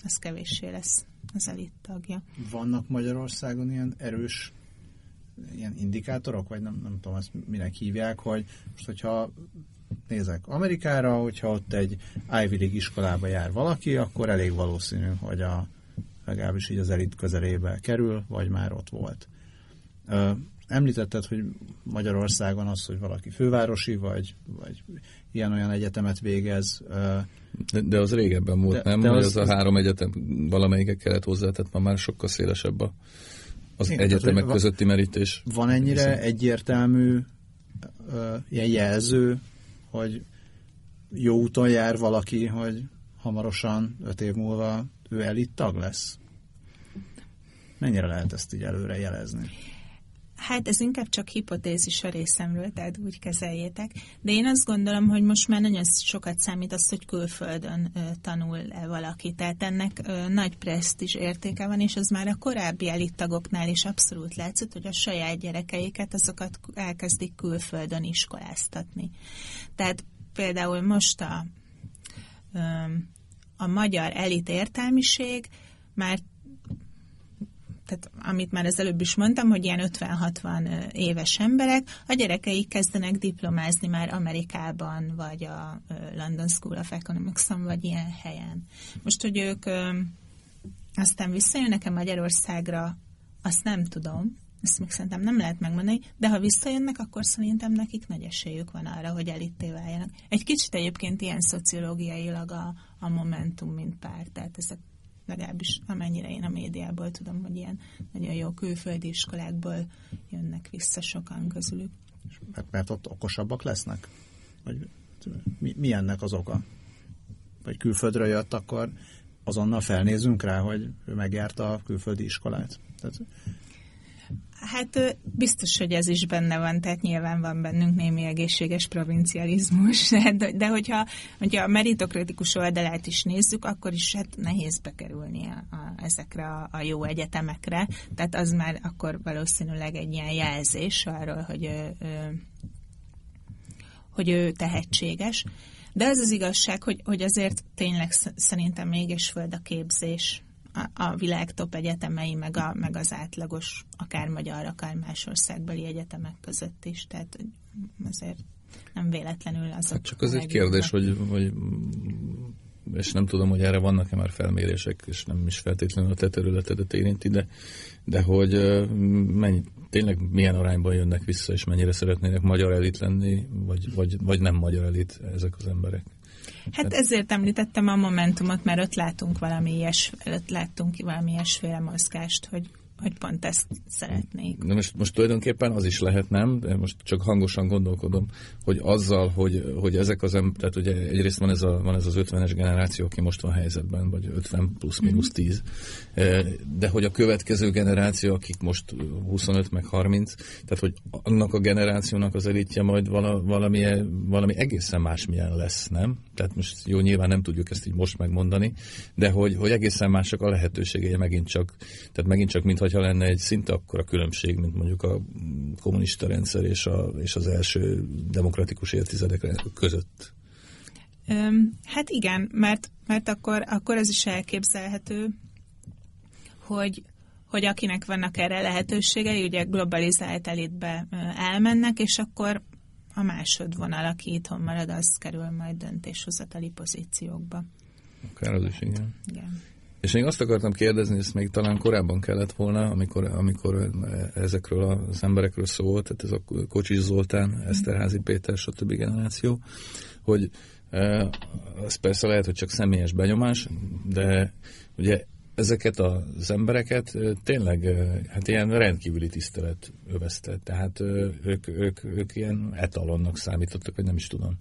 az kevéssé lesz az elit tagja. Vannak Magyarországon ilyen erős ilyen indikátorok, vagy nem, nem tudom, ezt minek hívják, hogy most, hogyha nézek Amerikára, hogyha ott egy Ivy League iskolába jár valaki, akkor elég valószínű, hogy a, legalábbis így az elit közelébe kerül, vagy már ott volt. Említetted, hogy Magyarországon az, hogy valaki fővárosi, vagy, vagy ilyen-olyan egyetemet végez. De, de az régebben volt, de, nem? De az, az, az a három egyetem valamelyikek kellett hozzá, tehát ma már sokkal szélesebb a, az Igen, egyetemek tehát, közötti merítés. Van ennyire Viszont. egyértelmű uh, ilyen jelző, hogy jó úton jár valaki, hogy hamarosan, öt év múlva ő elit tag lesz? Mennyire lehet ezt így előre jelezni? Hát ez inkább csak hipotézis a részemről, tehát úgy kezeljétek. De én azt gondolom, hogy most már nagyon sokat számít az, hogy külföldön ö, tanul -e valaki. Tehát ennek nagy presztis értéke van, és az már a korábbi elittagoknál is abszolút látszott, hogy a saját gyerekeiket azokat elkezdik külföldön iskoláztatni. Tehát például most a, a magyar elit értelmiség már tehát amit már az előbb is mondtam, hogy ilyen 50-60 éves emberek, a gyerekeik kezdenek diplomázni már Amerikában, vagy a London School of Economics-on, vagy ilyen helyen. Most, hogy ők aztán visszajönnek-e Magyarországra, azt nem tudom, ezt még szerintem nem lehet megmondani, de ha visszajönnek, akkor szerintem nekik nagy esélyük van arra, hogy elitté váljanak. Egy kicsit egyébként ilyen szociológiailag a, a Momentum, mint pár, tehát ezek legalábbis amennyire én a médiából tudom, hogy ilyen nagyon jó külföldi iskolákból jönnek vissza sokan közülük. Mert, mert ott okosabbak lesznek? Vagy mi, mi ennek az oka? Vagy külföldről jött, akkor azonnal felnézünk rá, hogy ő megjárta a külföldi iskolát? Tehát Hát biztos, hogy ez is benne van, tehát nyilván van bennünk némi egészséges provincializmus, de, de hogyha, hogyha a meritokratikus oldalát is nézzük, akkor is hát nehéz bekerülni a, a, ezekre a, a jó egyetemekre, tehát az már akkor valószínűleg egy ilyen jelzés arról, hogy ő, ő, hogy ő tehetséges. De ez az igazság, hogy, hogy azért tényleg szerintem mégis föld a képzés a, a világ top egyetemei, meg, a, meg az átlagos, akár magyar, akár más országbeli egyetemek között is. Tehát azért nem véletlenül az. Hát csak az egy kérdés, hogy, hogy és nem tudom, hogy erre vannak-e már felmérések, és nem is feltétlenül a te területedet érinti, de, de hogy mennyi, tényleg milyen arányban jönnek vissza, és mennyire szeretnének magyar elit lenni, vagy, vagy, vagy nem magyar elit ezek az emberek. Hát ezért említettem a Momentumot, mert ott látunk valami ilyes, ott láttunk valami ilyesféle mozgást, hogy, hogy pont ezt szeretnék. De most, most tulajdonképpen az is lehet, nem? De most csak hangosan gondolkodom, hogy azzal, hogy, hogy ezek az emberek, tehát ugye egyrészt van ez, a, van ez az 50-es generáció, aki most van helyzetben, vagy 50 plusz mínusz 10, mm-hmm. de hogy a következő generáció, akik most 25 meg 30, tehát hogy annak a generációnak az elitje majd vala, valami, valami egészen másmilyen lesz, nem? Tehát most jó, nyilván nem tudjuk ezt így most megmondani, de hogy, hogy egészen mások a lehetőségei megint csak, tehát megint csak, mintha hogyha lenne egy szinte akkora különbség, mint mondjuk a kommunista rendszer és, a, és az első demokratikus évtizedek között. Öm, hát igen, mert, mert akkor, akkor ez is elképzelhető, hogy, hogy akinek vannak erre lehetőségei, ugye globalizált elitbe elmennek, és akkor a másodvonal, aki itthon marad, az kerül majd döntéshozatali pozíciókba. Akár az is, igen. igen. És még azt akartam kérdezni, ezt még talán korábban kellett volna, amikor, amikor ezekről az emberekről szólt, tehát ez a Kocsis Zoltán, Eszterházi Péter, stb. generáció, hogy az persze lehet, hogy csak személyes benyomás, de ugye ezeket az embereket tényleg hát ilyen rendkívüli tisztelet övezte. Tehát ők, ők, ők ilyen etalonnak számítottak, vagy nem is tudom.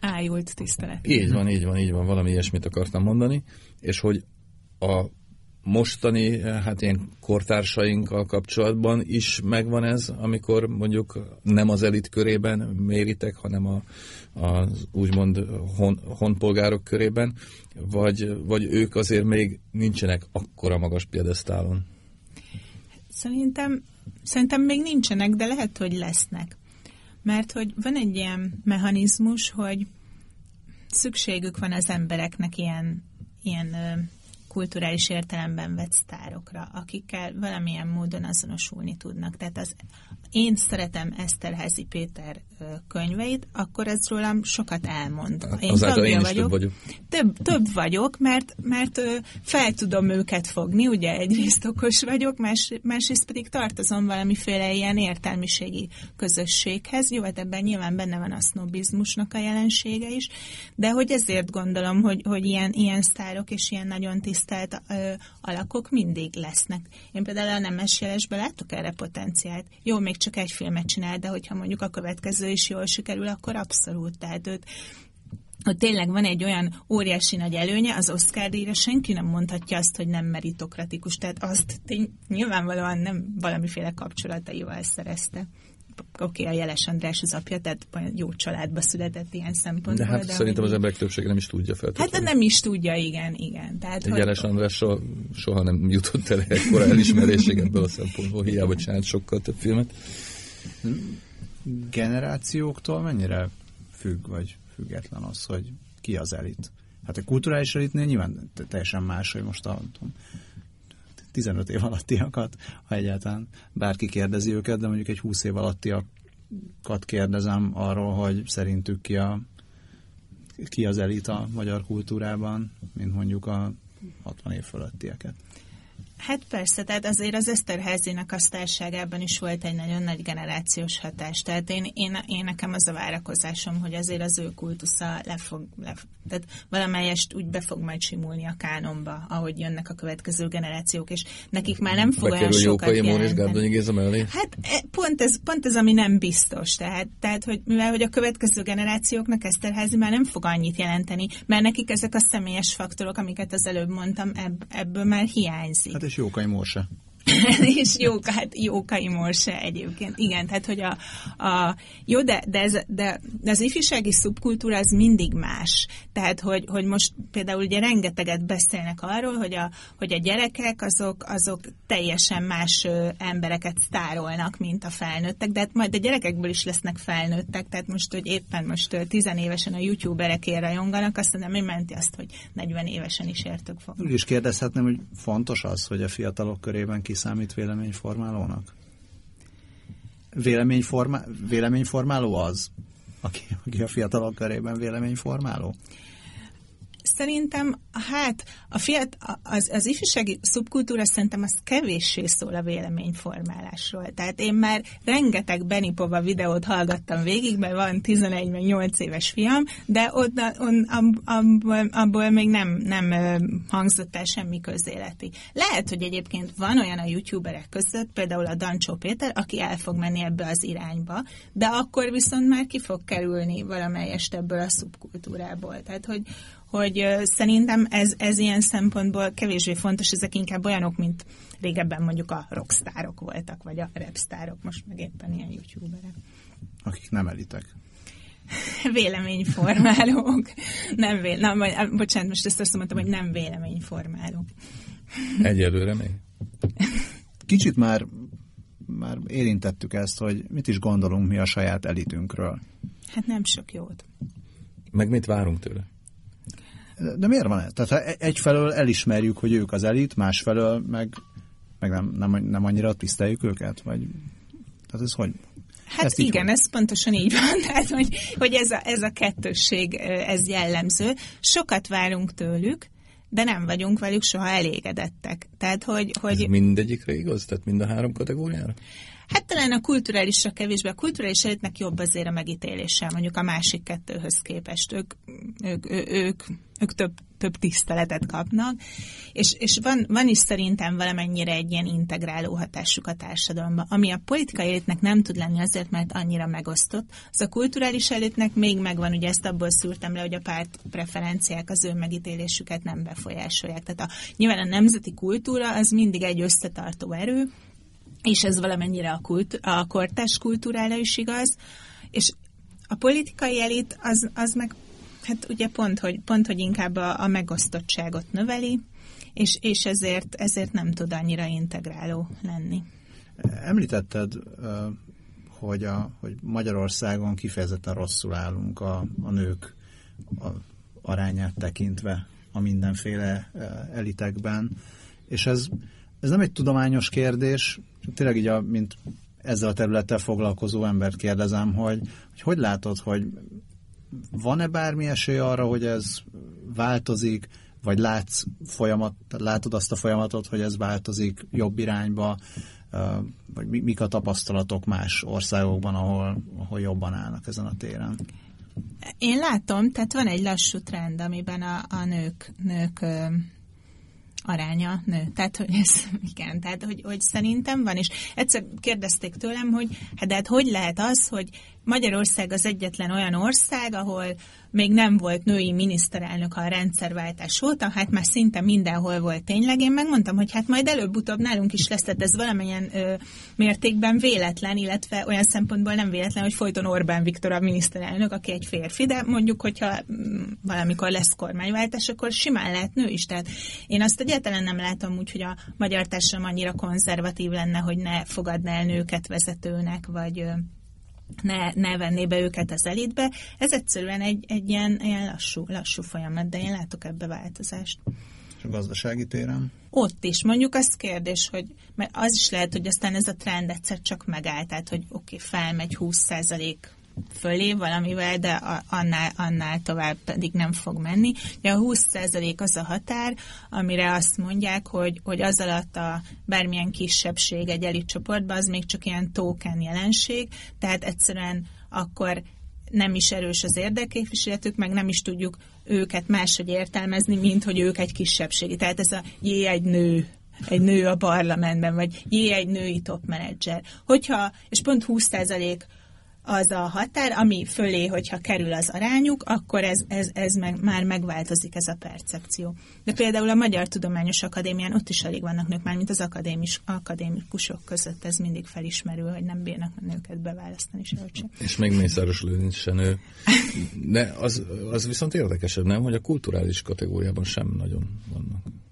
Ájult tisztelet. Így van, így van, így van, valami ilyesmit akartam mondani, és hogy a mostani, hát ilyen kortársainkkal kapcsolatban is megvan ez, amikor mondjuk nem az elit körében méritek, hanem a, az úgymond hon, honpolgárok körében, vagy, vagy ők azért még nincsenek akkora magas piedesztálon? Szerintem, szerintem még nincsenek, de lehet, hogy lesznek. Mert hogy van egy ilyen mechanizmus, hogy szükségük van az embereknek ilyen, ilyen kulturális értelemben vett sztárokra, akikkel valamilyen módon azonosulni tudnak. Tehát az, én szeretem Eszterházi Péter könyveit, akkor ez rólam sokat elmond. Én Azáltal én is vagyok. Több, vagyok. Több, több vagyok, mert, mert fel tudom őket fogni, ugye egyrészt okos vagyok, más, másrészt pedig tartozom valamiféle ilyen értelmiségi közösséghez. Jó, hát ebben nyilván benne van a sznobizmusnak a jelensége is, de hogy ezért gondolom, hogy, hogy ilyen, ilyen sztárok és ilyen nagyon tisztelt ö, alakok mindig lesznek. Én például a Nemes Jelesben látok erre potenciált. Jó, még csak egy filmet csinál, de hogyha mondjuk a következő is jól sikerül, akkor abszolút. Tehát őt hogy tényleg van egy olyan óriási nagy előnye, az Oscar díjra senki nem mondhatja azt, hogy nem meritokratikus, tehát azt tény, nyilvánvalóan nem valamiféle kapcsolataival szerezte. Oké, okay, a Jeles András az apja, tehát jó családba született ilyen szempontból. De hát de szerintem az emberek többsége nem is tudja feltétlenül. Hát nem is tudja, igen, igen. Tehát, hogy... Jeles András soha, soha nem jutott el ekkora elismerésig ebből a szempontból, hiába csinált sokkal több filmet generációktól mennyire függ, vagy független az, hogy ki az elit? Hát a kulturális elitnél nyilván teljesen más, hogy most a tudom, 15 év alattiakat, ha egyáltalán bárki kérdezi őket, de mondjuk egy 20 év alattiakat kérdezem arról, hogy szerintük ki, a, ki az elit a magyar kultúrában, mint mondjuk a 60 év fölöttieket. Hát persze, tehát azért az Eszterházinak a sztárságában is volt egy nagyon nagy generációs hatás. Tehát én, én, én nekem az a várakozásom, hogy azért az ő kultusza le fog, le, tehát valamelyest úgy be fog majd simulni a kánonba, ahogy jönnek a következő generációk, és nekik már nem fog Bekerül olyan sokat és jelenteni. Gárdonyi Géza mellé? Hát e, pont ez, pont ez, ami nem biztos. Tehát, tehát hogy mivel hogy a következő generációknak Eszterházi már nem fog annyit jelenteni, mert nekik ezek a személyes faktorok, amiket az előbb mondtam, ebb, ebből már hiányzik. Hát случае Каймоша. és Jóka, hát Jókai Morse egyébként. Igen, tehát hogy a, a jó, de, de, ez, de, de az ifjúsági szubkultúra az mindig más. Tehát, hogy, hogy most például ugye rengeteget beszélnek arról, hogy a, hogy a gyerekek azok, azok teljesen más embereket sztárolnak, mint a felnőttek, de hát majd a gyerekekből is lesznek felnőttek, tehát most, hogy éppen most tizenévesen a youtuberekért rajonganak, azt nem menti azt, hogy 40 évesen is értük fog. Úgy is kérdezhetném, hogy fontos az, hogy a fiatalok körében kiszámít véleményformálónak? Véleményforma, véleményformáló az, aki, aki a fiatalok körében véleményformáló? Szerintem, hát a fiat, az, az ifjúsági szubkultúra szerintem az kevéssé szól a véleményformálásról. Tehát én már rengeteg Benipova videót hallgattam végig, mert van 11 meg 8 éves fiam, de ott, on, abból, abból még nem, nem hangzott el semmi közéleti. Lehet, hogy egyébként van olyan a youtuberek között, például a Dancsó Péter, aki el fog menni ebbe az irányba, de akkor viszont már ki fog kerülni valamelyest ebből a szubkultúrából. Tehát, hogy, hogy szerintem ez, ez ilyen szempontból kevésbé fontos, ezek inkább olyanok, mint régebben mondjuk a rockstárok voltak, vagy a rapstárok, most meg éppen ilyen youtuberek. Akik nem elitek. Véleményformálók. nem véle, na, vagy, bocsánat, most ezt azt mondtam, hogy nem véleményformálók. Egyelőre még. Kicsit már, már érintettük ezt, hogy mit is gondolunk mi a saját elitünkről. Hát nem sok jót. Meg mit várunk tőle? De miért van ez? Tehát egyfelől elismerjük, hogy ők az elit, másfelől meg, meg nem, nem, nem annyira tiszteljük őket? Vagy, tehát ez hogy? Hát ezt igen, ez pontosan így van, tehát hogy, hogy ez, a, ez a kettősség, ez jellemző. Sokat várunk tőlük, de nem vagyunk velük soha elégedettek. Tehát, hogy, hogy... Ez mindegyikre igaz? Tehát mind a három kategóriára? Hát talán a kulturálisra kevésbé. A kulturális elitnek jobb azért a megítéléssel, mondjuk a másik kettőhöz képest. Ők, ők, ők, ők, ők több, több tiszteletet kapnak, és, és van, van is szerintem valamennyire egy ilyen integráló hatásuk a társadalomban, ami a politikai elitnek nem tud lenni azért, mert annyira megosztott. Az a kulturális elitnek még megvan, ugye ezt abból szűrtem le, hogy a párt preferenciák az ő megítélésüket nem befolyásolják. Tehát a, nyilván a nemzeti kultúra az mindig egy összetartó erő, és ez valamennyire a, kult, a kortás kultúrára is igaz, és a politikai elit az, az meg hát ugye pont, hogy, pont, hogy inkább a, a megosztottságot növeli, és, és ezért, ezért nem tud annyira integráló lenni. Említetted, hogy, a, hogy Magyarországon kifejezetten rosszul állunk a, a nők a arányát tekintve a mindenféle elitekben, és ez, ez nem egy tudományos kérdés, tényleg így, a, mint ezzel a területtel foglalkozó embert kérdezem, hogy hogy, hogy látod, hogy van-e bármi esély arra, hogy ez változik, vagy látsz folyamat, látod azt a folyamatot, hogy ez változik jobb irányba, vagy mik a tapasztalatok más országokban, ahol, ahol jobban állnak ezen a téren? Én látom, tehát van egy lassú trend, amiben a, a nők, nők aránya nő. Tehát, hogy ez, igen, tehát, hogy, hogy szerintem van, és egyszer kérdezték tőlem, hogy hát de hát hogy lehet az, hogy Magyarország az egyetlen olyan ország, ahol még nem volt női miniszterelnök, a rendszerváltás óta, hát már szinte mindenhol volt tényleg. Én megmondtam, hogy hát majd előbb-utóbb nálunk is lesz, tehát ez valamilyen ö, mértékben véletlen, illetve olyan szempontból nem véletlen, hogy folyton Orbán Viktor a miniszterelnök, aki egy férfi, de mondjuk, hogyha mm, valamikor lesz kormányváltás, akkor simán lehet nő is. Tehát én azt egyáltalán nem látom úgy, hogy a magyar társadalom annyira konzervatív lenne, hogy ne fogadná el nőket vezetőnek, vagy ne, ne venné be őket az elitbe. Ez egyszerűen egy, egy ilyen, ilyen lassú, lassú folyamat, de én látok ebbe változást. a gazdasági téren? Ott is. Mondjuk az kérdés, hogy mert az is lehet, hogy aztán ez a trend egyszer csak megállt, tehát hogy oké, okay, felmegy 20% fölé valamivel, de annál, annál tovább pedig nem fog menni. Ugye a 20% az a határ, amire azt mondják, hogy, hogy az alatt a bármilyen kisebbség egy elit csoportban, az még csak ilyen token jelenség, tehát egyszerűen akkor nem is erős az érdekképviseletük, meg nem is tudjuk őket máshogy értelmezni, mint hogy ők egy kisebbségi. Tehát ez a jé, egy nő egy nő a parlamentben, vagy jé, egy női top menedzser. Hogyha, és pont 20% az a határ, ami fölé, hogyha kerül az arányuk, akkor ez, ez, ez meg, már megváltozik ez a percepció. De például a Magyar Tudományos Akadémián ott is alig vannak nők, már mint az akadémis, akadémikusok között ez mindig felismerül, hogy nem bírnak a nőket beválasztani se. És még Mészáros Lőrinc nő. De az, az viszont érdekesebb, nem, hogy a kulturális kategóriában sem nagyon vannak.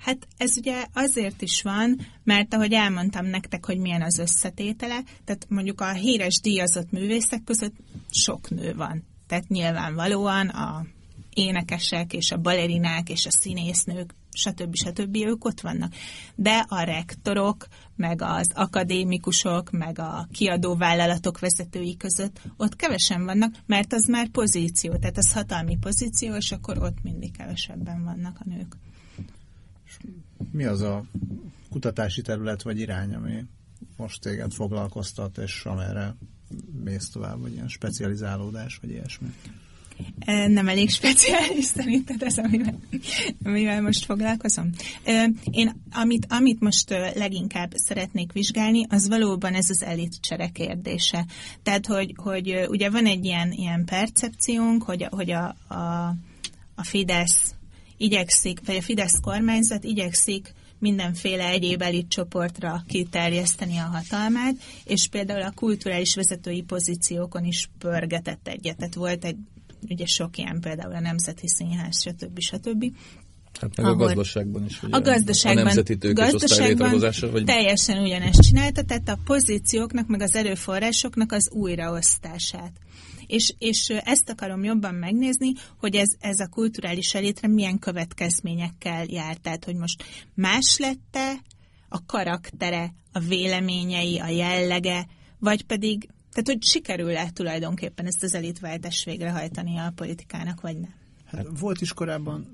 Hát ez ugye azért is van, mert ahogy elmondtam nektek, hogy milyen az összetétele, tehát mondjuk a híres díjazott művészek között sok nő van. Tehát nyilvánvalóan a énekesek és a balerinák és a színésznők, stb. stb. ők ott vannak. De a rektorok, meg az akadémikusok, meg a kiadóvállalatok vezetői között ott kevesen vannak, mert az már pozíció, tehát az hatalmi pozíció, és akkor ott mindig kevesebben vannak a nők mi az a kutatási terület vagy irány, ami most téged foglalkoztat, és amerre mész tovább, vagy ilyen specializálódás, vagy ilyesmi? Nem elég speciális szerinted ez, amivel, amivel most foglalkozom. Én amit, amit most leginkább szeretnék vizsgálni, az valóban ez az elit csere kérdése. Tehát, hogy, hogy ugye van egy ilyen, ilyen percepciónk, hogy, hogy a, a, a Fidesz igyekszik, vagy a Fidesz kormányzat igyekszik mindenféle egyéb elit csoportra kiterjeszteni a hatalmát, és például a kulturális vezetői pozíciókon is pörgetett egyet. Tehát volt egy, ugye sok ilyen például a Nemzeti Színház, stb. stb. Hát meg ahol, a gazdaságban is. Ugye, a gazdaságban, a nemzeti gazdaságban vagy... teljesen ugyanezt csinálta, tehát a pozícióknak, meg az erőforrásoknak az újraosztását és, és ezt akarom jobban megnézni, hogy ez, ez a kulturális elétre milyen következményekkel jár. Tehát, hogy most más lette a karaktere, a véleményei, a jellege, vagy pedig, tehát hogy sikerül-e tulajdonképpen ezt az elitváltást végrehajtani a politikának, vagy nem? Hát volt is korábban,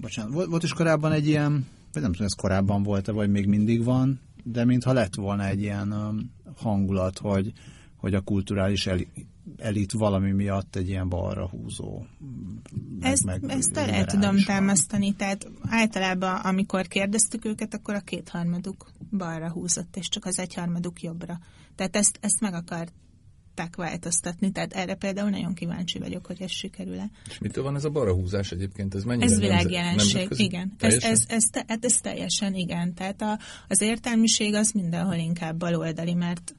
bocsánat, volt, volt is korábban egy ilyen, vagy nem tudom, ez korábban volt-e, vagy még mindig van, de mintha lett volna egy ilyen um, hangulat, hogy, hogy a kulturális elit valami miatt egy ilyen balra húzó. Meg, ezt, meg ezt el tudom támasztani, tehát általában amikor kérdeztük őket, akkor a kétharmaduk balra húzott, és csak az egyharmaduk jobbra. Tehát ezt, ezt meg akarták változtatni, tehát erre például nagyon kíváncsi vagyok, hogy ez sikerül-e. És mitől van ez a balra húzás egyébként? Ez mennyire Ez világjelenség, igen. Ez, ez, ez, te, hát ez teljesen igen. Tehát a, az értelmiség az mindenhol inkább baloldali, mert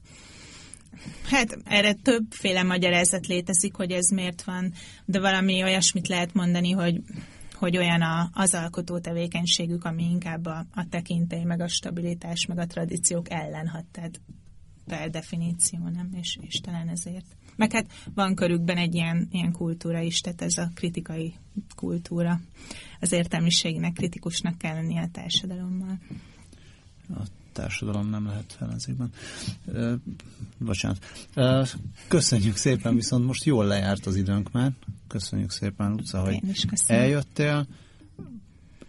Hát erre többféle magyarázat létezik, hogy ez miért van, de valami olyasmit lehet mondani, hogy hogy olyan a, az alkotó tevékenységük, ami inkább a, a tekintély, meg a stabilitás, meg a tradíciók ellen hat, tehát per definíció, nem? És, és talán ezért. Meg hát van körükben egy ilyen, ilyen kultúra is, tehát ez a kritikai kultúra. Az értelmiségnek kritikusnak kell lennie a társadalommal. A társadalom nem lehet ellenzékben. bocsánat. köszönjük szépen, viszont most jól lejárt az időnk már. Köszönjük szépen, Luca, hogy eljöttél.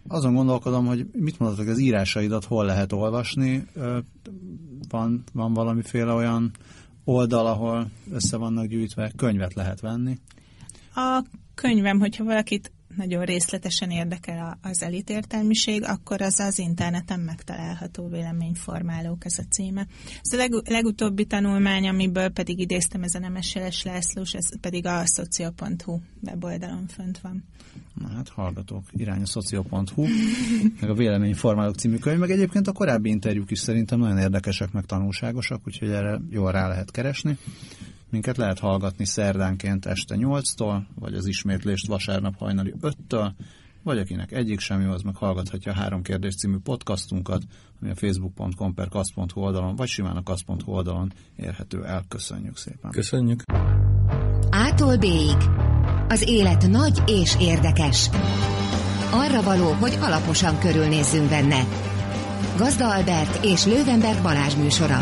Azon gondolkodom, hogy mit mondatok, az írásaidat hol lehet olvasni. van, van valamiféle olyan oldal, ahol össze vannak gyűjtve, könyvet lehet venni? A könyvem, hogyha valakit nagyon részletesen érdekel az elitértelmiség, akkor az az interneten megtalálható véleményformálók, ez a címe. Ez a leg, legutóbbi tanulmány, amiből pedig idéztem, ez a Nemes Jeles Lászlós, ez pedig a szocio.hu weboldalon fönt van. Na hát hallgatók, irány a szocio.hu, meg a véleményformálók című könyv, meg egyébként a korábbi interjúk is szerintem nagyon érdekesek, meg tanulságosak, úgyhogy erre jól rá lehet keresni. Minket lehet hallgatni szerdánként este 8-tól, vagy az ismétlést vasárnap hajnali 5-től, vagy akinek egyik sem jó, az meg hallgathatja a Három Kérdés című podcastunkat, ami a facebook.com per kasz.hu oldalon, vagy simán a kasz.hu oldalon érhető el. Köszönjük szépen! Köszönjük! Ától b Az élet nagy és érdekes. Arra való, hogy alaposan körülnézzünk benne. Gazda Albert és Lővenberg Balázs műsora.